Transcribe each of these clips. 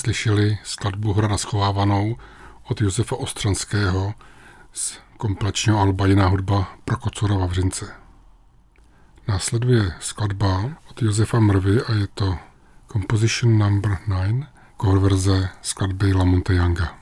Slyšeli skladbu Hra na schovávanou od Josefa Ostranského z komplečního alba Jiná hudba pro Kocura Vavřince. Následuje skladba od Josefa Mrvy a je to Composition Number 9, cover verze skladby La Monte Younga.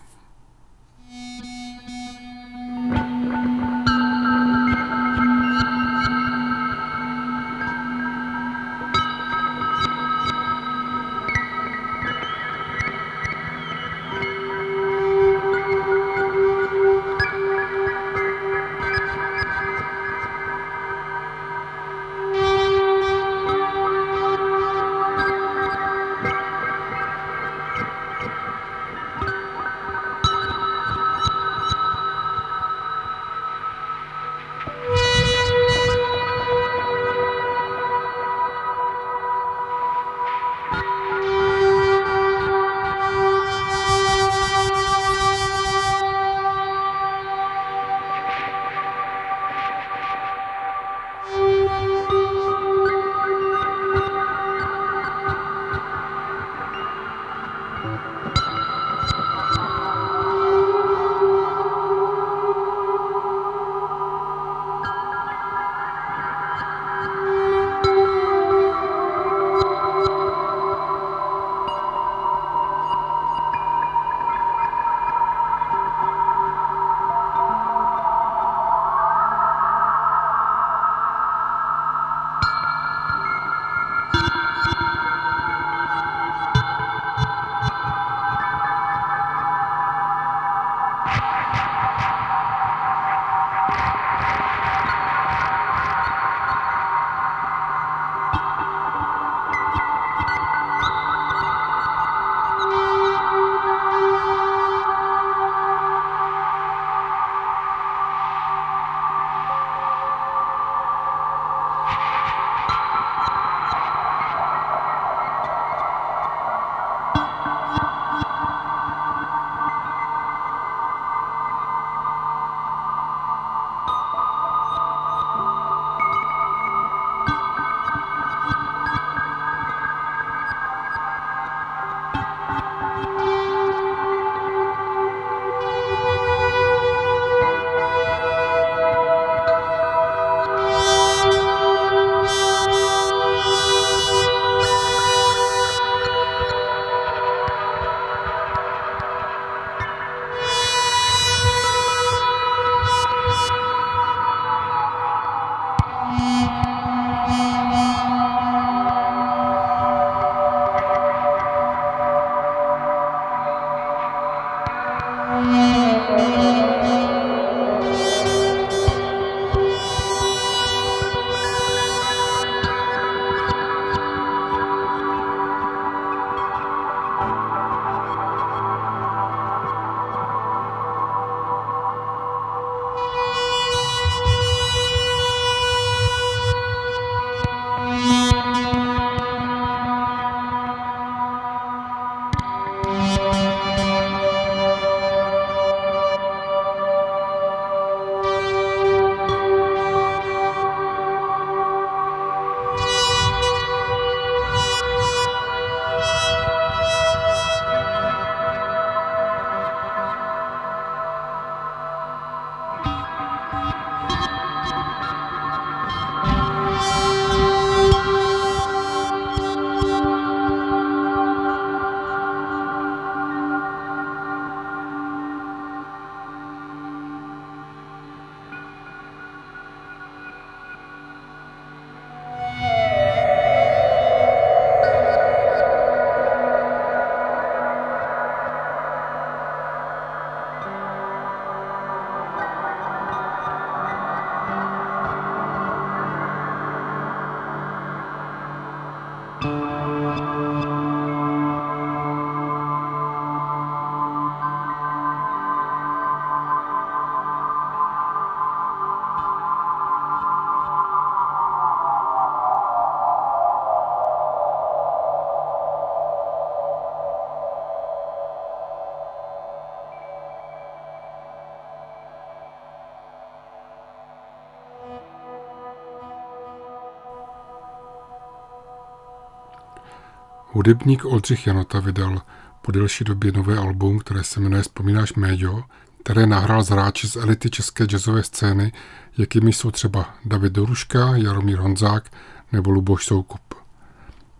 Hudebník Oldřich Janota vydal po delší době nové album, které se jmenuje Vzpomínáš Médio, které nahrál z hráči z elity české jazzové scény, jakými jsou třeba David Doruška, Jaromír Honzák nebo Luboš Soukup.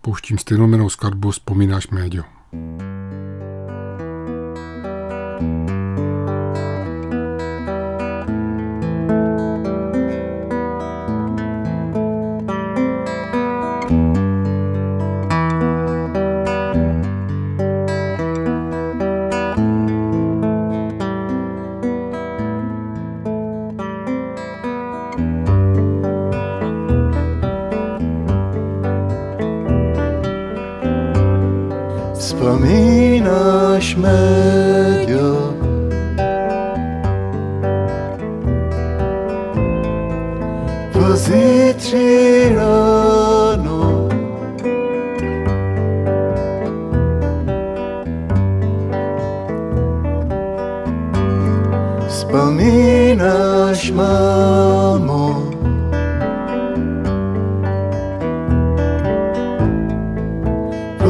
Pouštím stejnou jmenou skladbu Vzpomínáš Médio.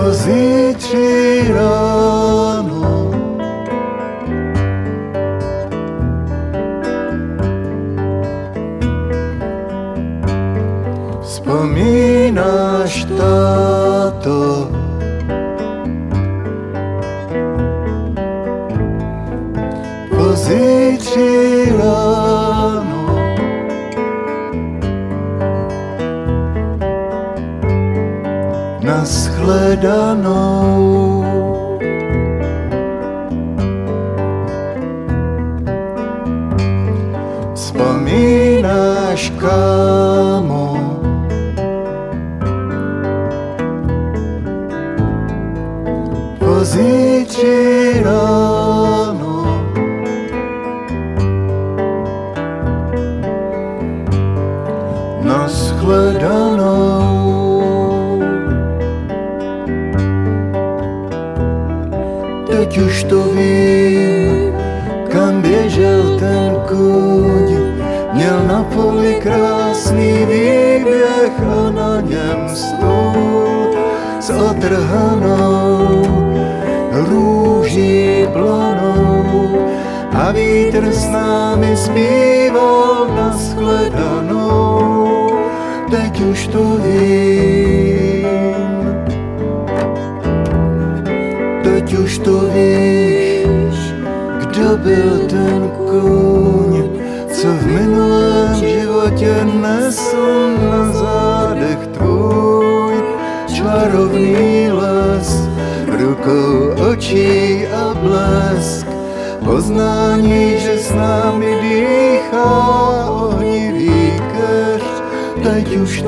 Deus e tirano. Spominaš tato Piano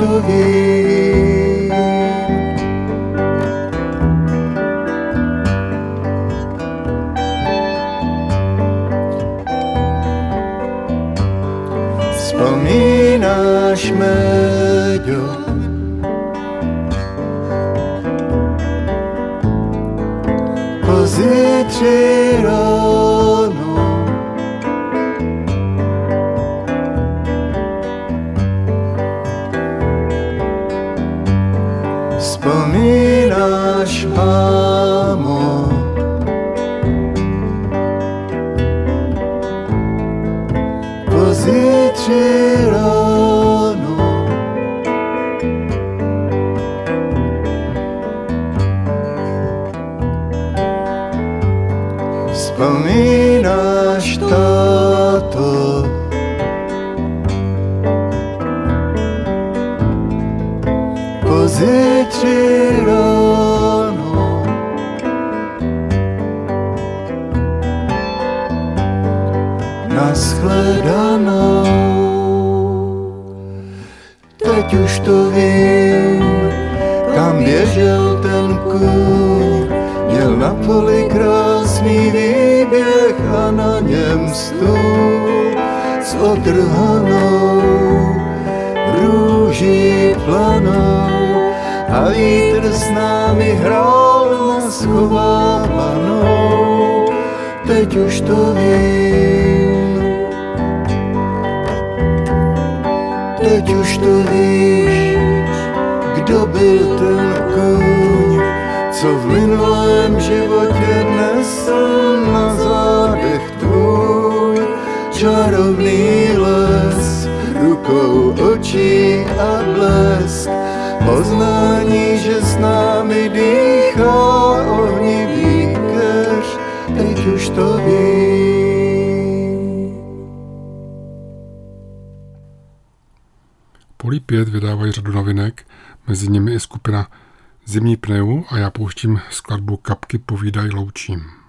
português. Co v minulém životě nesl na zádech tvůj čarovný les, rukou očí a blesk, poznání, že s námi dýchá ohnivý keř, teď už to ví. Polí 5 vydávají řadu novinek, mezi nimi i skupina Zimní pneu a já pouštím skladbu Kapky povídaj loučím.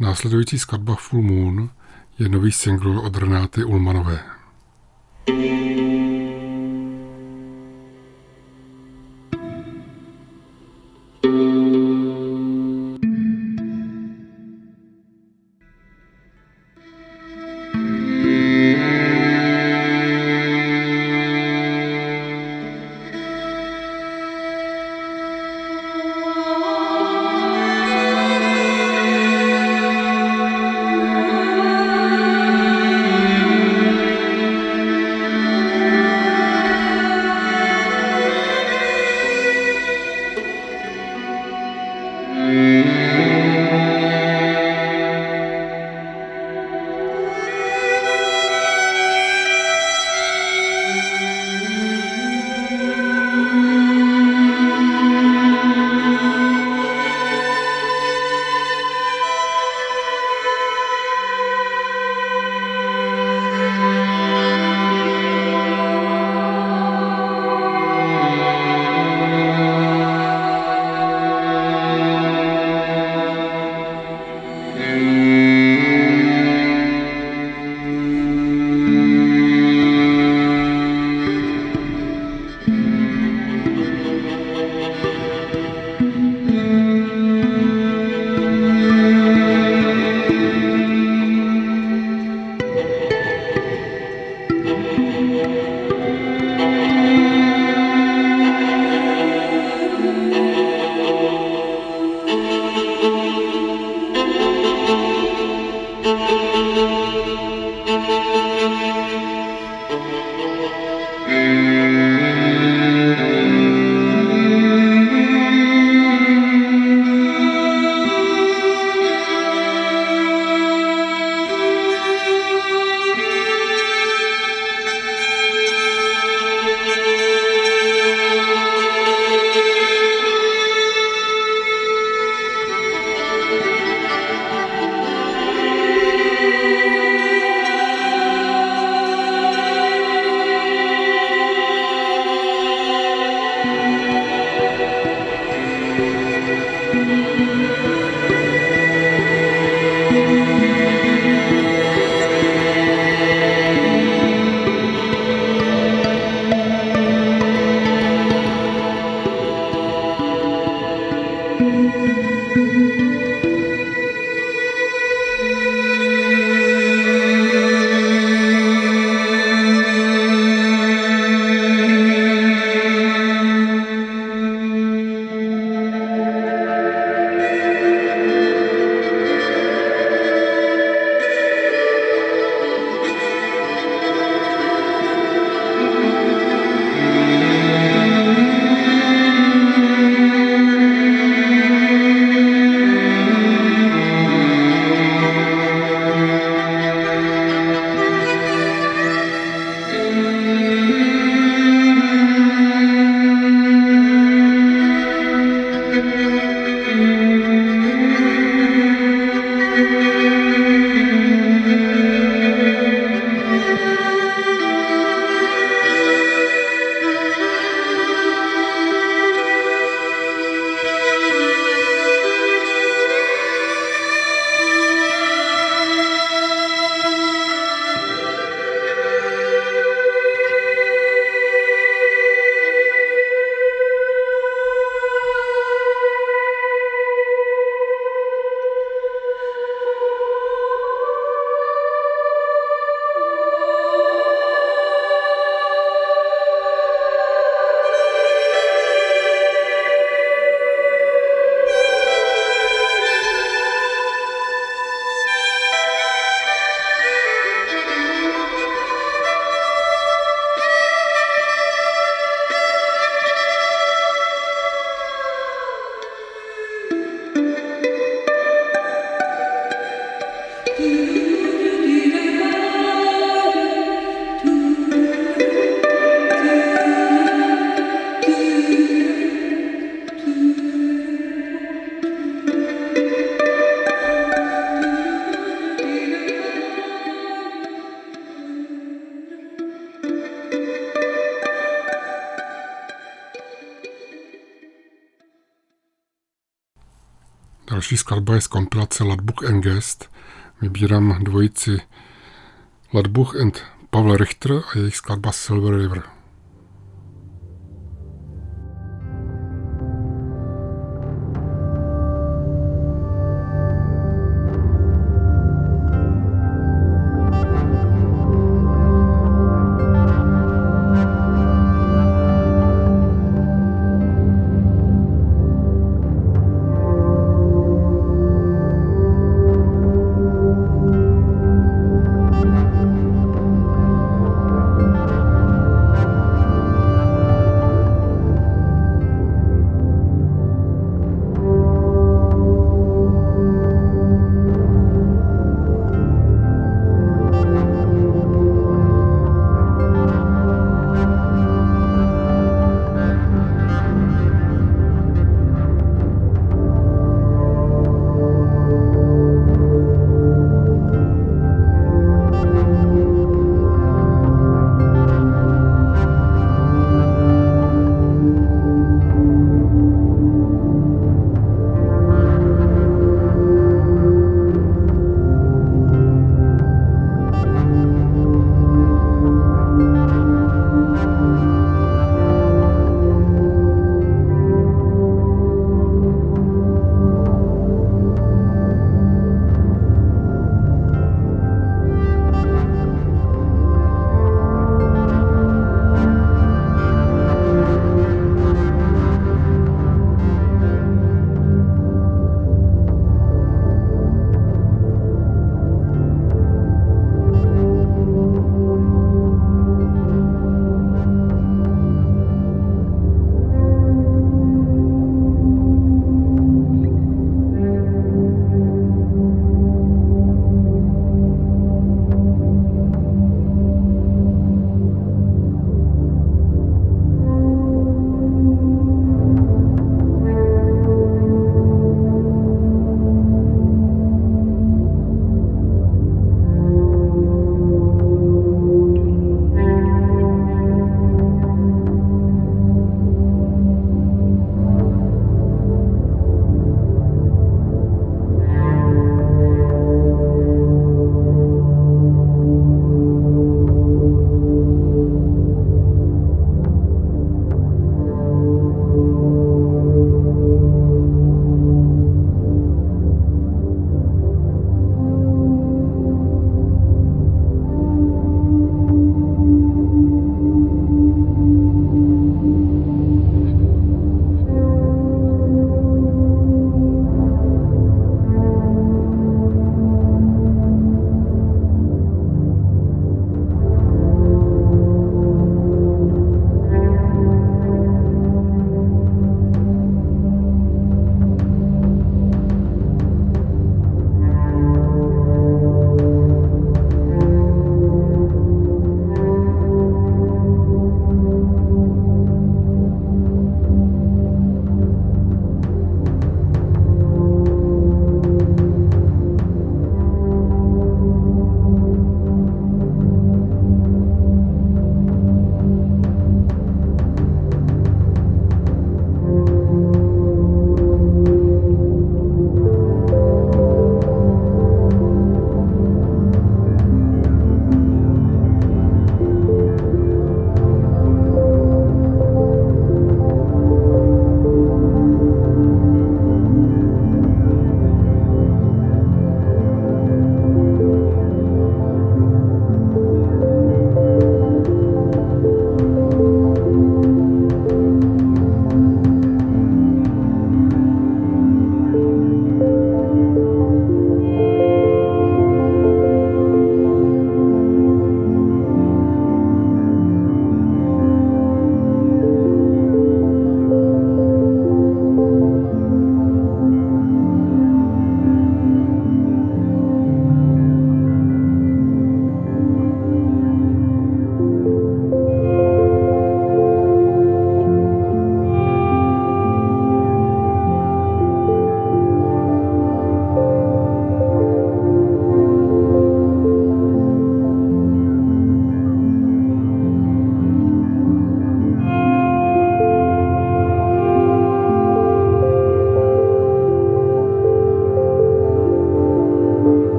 Následující skladba Full Moon je nový single od Renáty Ulmanové. Skladba je z kompilace Ladbuch and Guest. Vybírám dvojici Ladbuch and Pavel Richter a jejich skladba Silver River.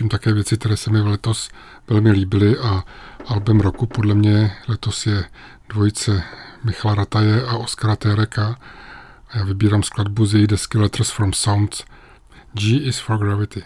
Pouštím také věci, které se mi letos velmi líbily a album roku podle mě letos je dvojice Michala Rataje a Oskara Tereka a já vybírám skladbu z její desky Letters from Sounds G is for Gravity.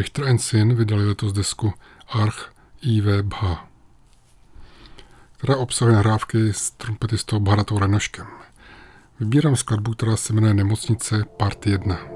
Richter Sin vydali letos desku Arch IV Bha, která obsahuje nahrávky s trumpetistou Bharatou Renoškem. Vybírám skladbu, která se jmenuje Nemocnice Part 1.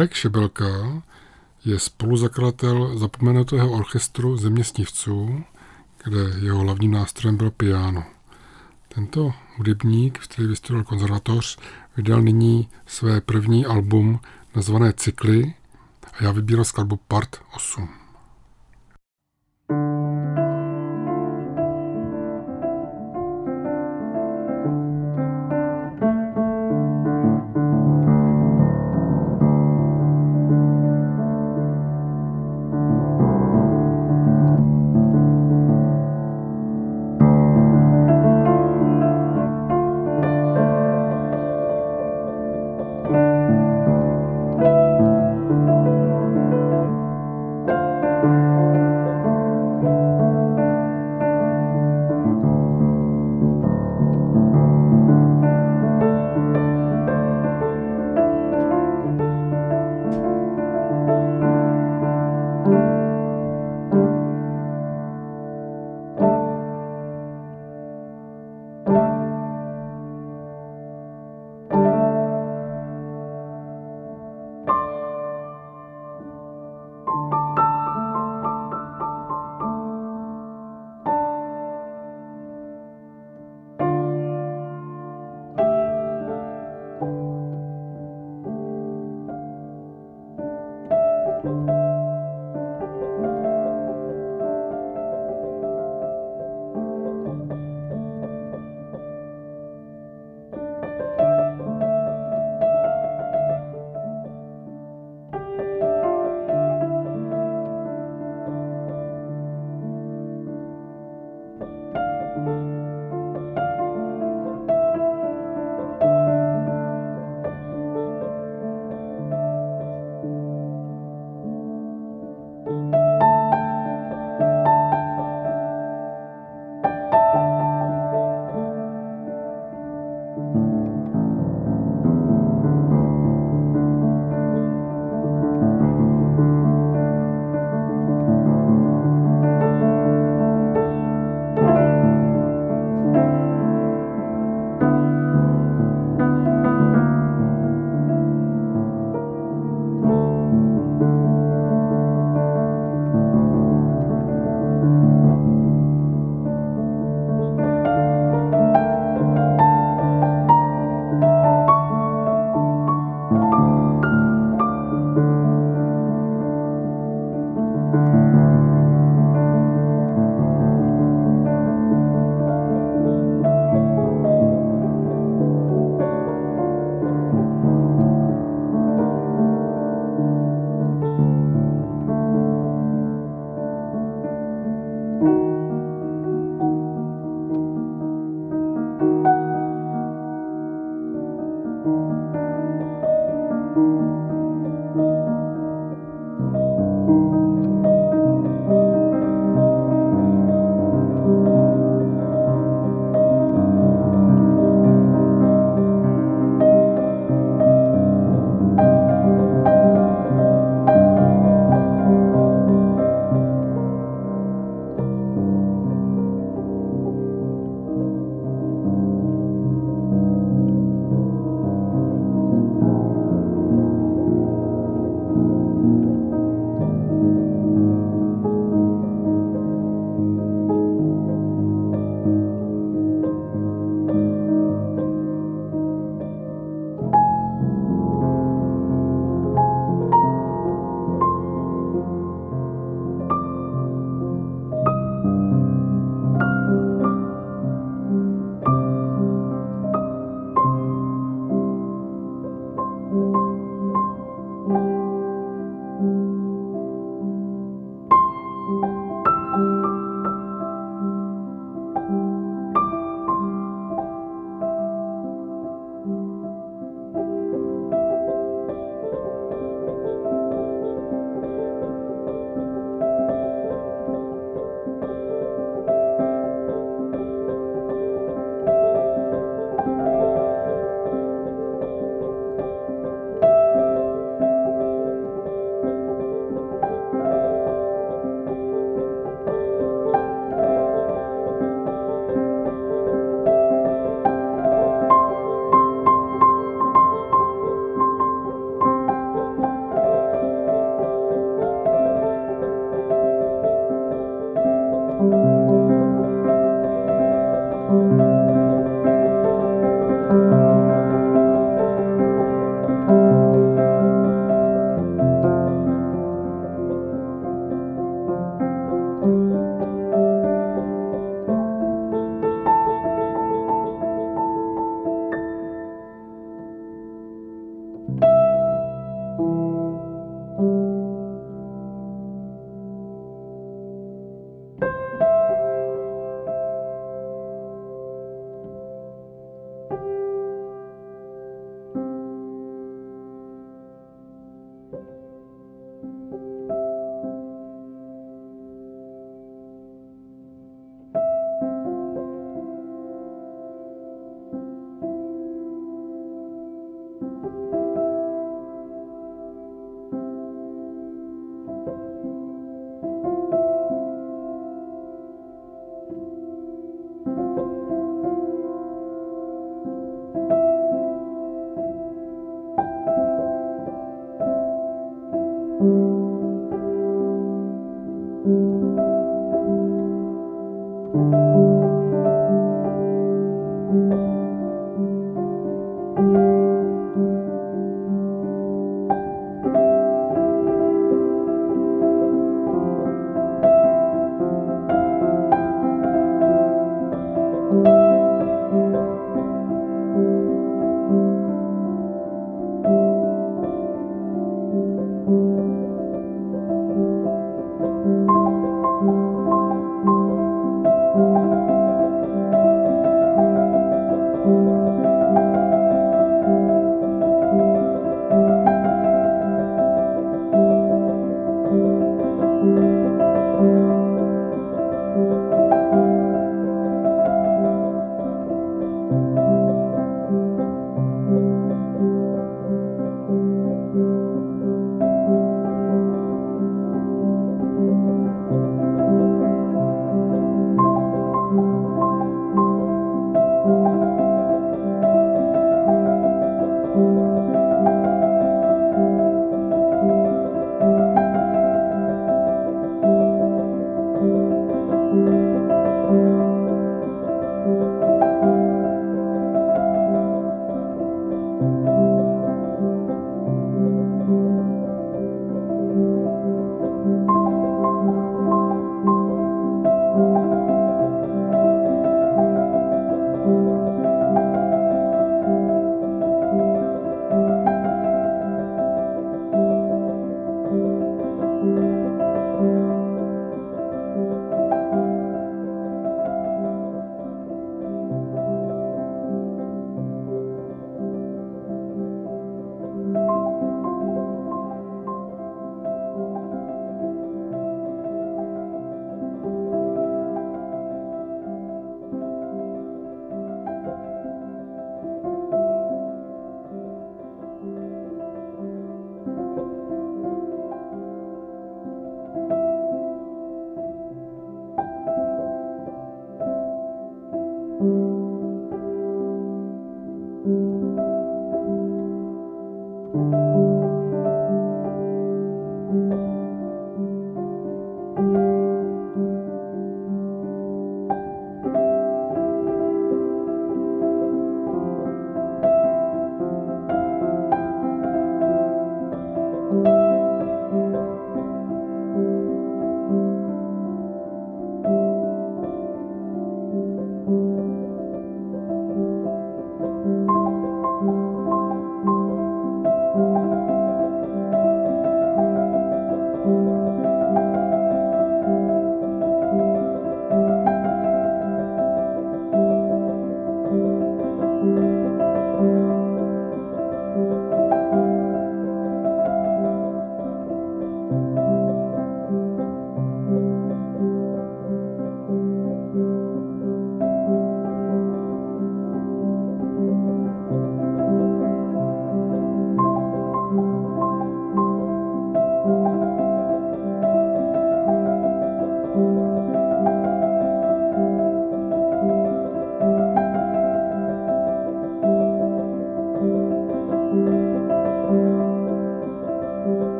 Marek Šebelka je spoluzakladatel zapomenutého orchestru Zeměsnivců, kde jeho hlavním nástrojem byl piano. Tento hudebník, který vystudoval konzervatoř, vydal nyní své první album nazvané Cykly a já vybíral skladbu Part 8.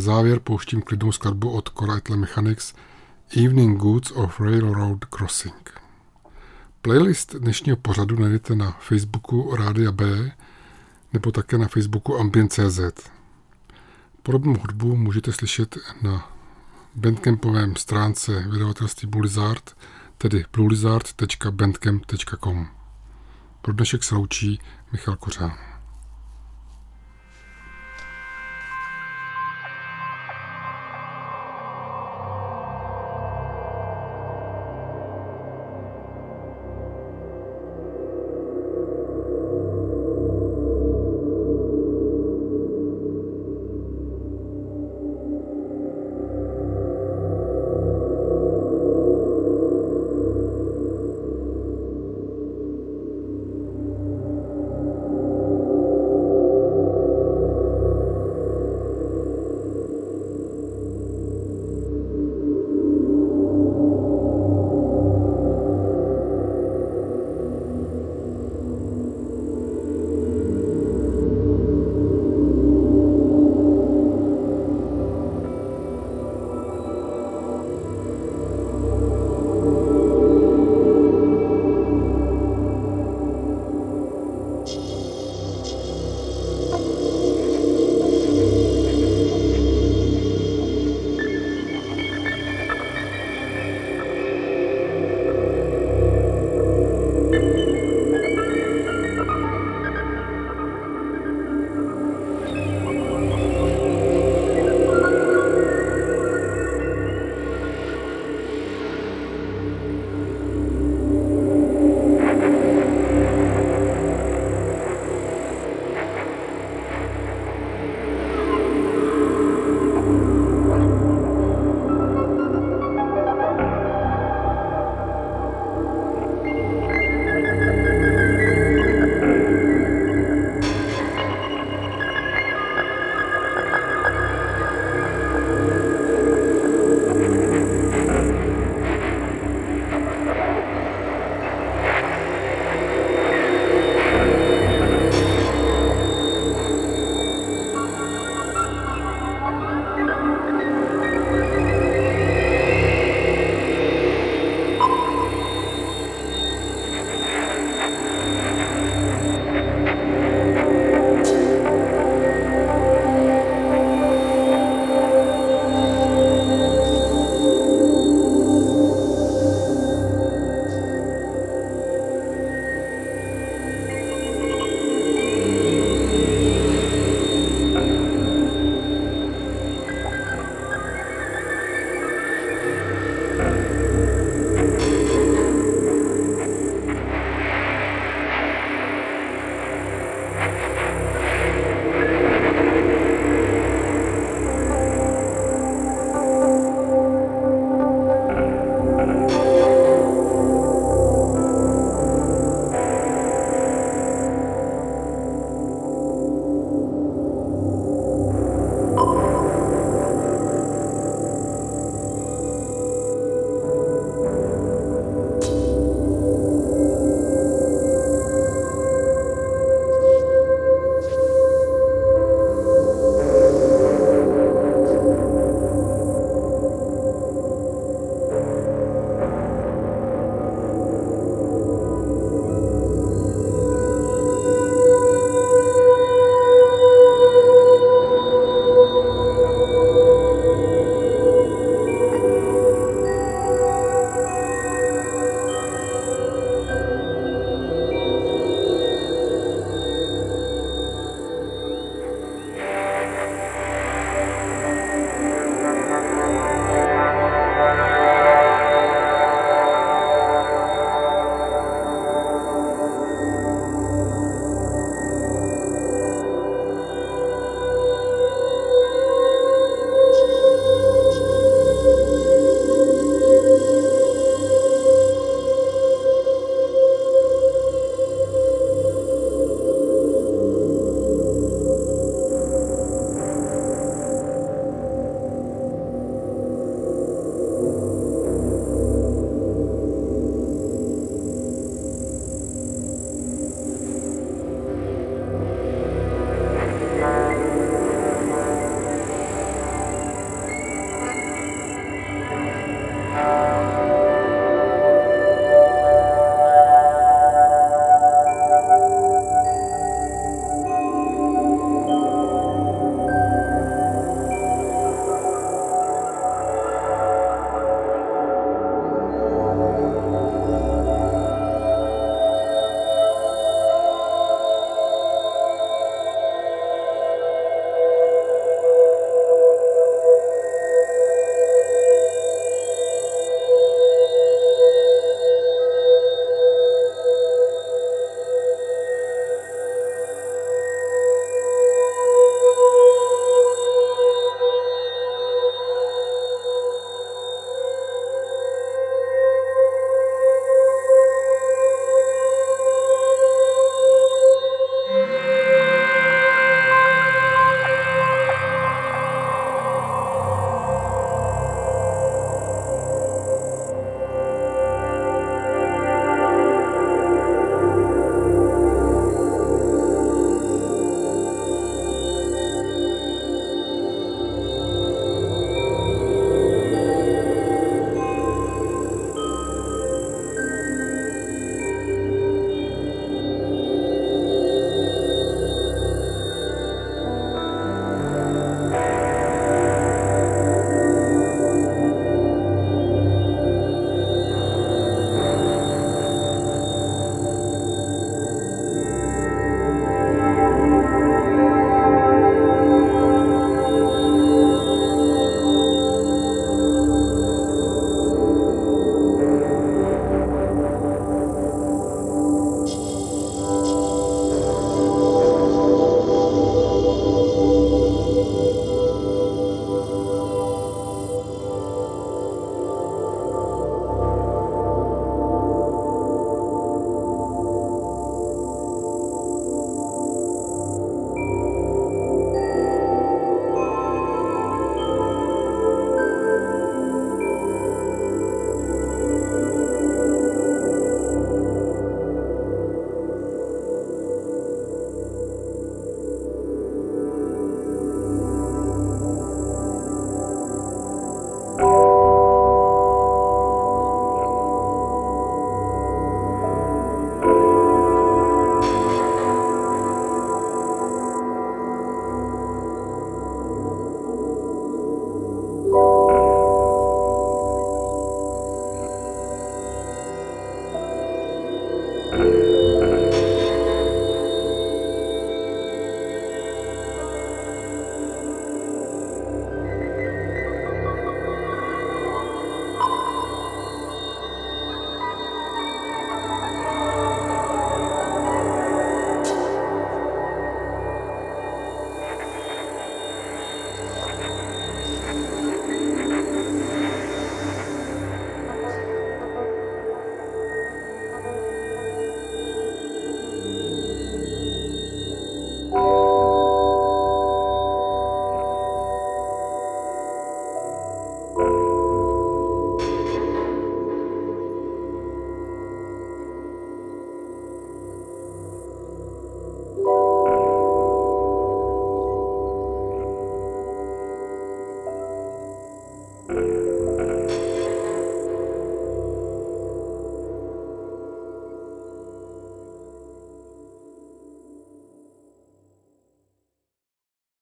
závěr pouštím klidnou skladbu od Coracle Mechanics Evening Goods of Railroad Crossing. Playlist dnešního pořadu najdete na Facebooku Rádia B nebo také na Facebooku Ambient.cz. Podobnou hudbu můžete slyšet na bandcampovém stránce vydavatelství Bulizard, tedy blulizard.bandcamp.com. Pro dnešek se loučí Michal Kořán.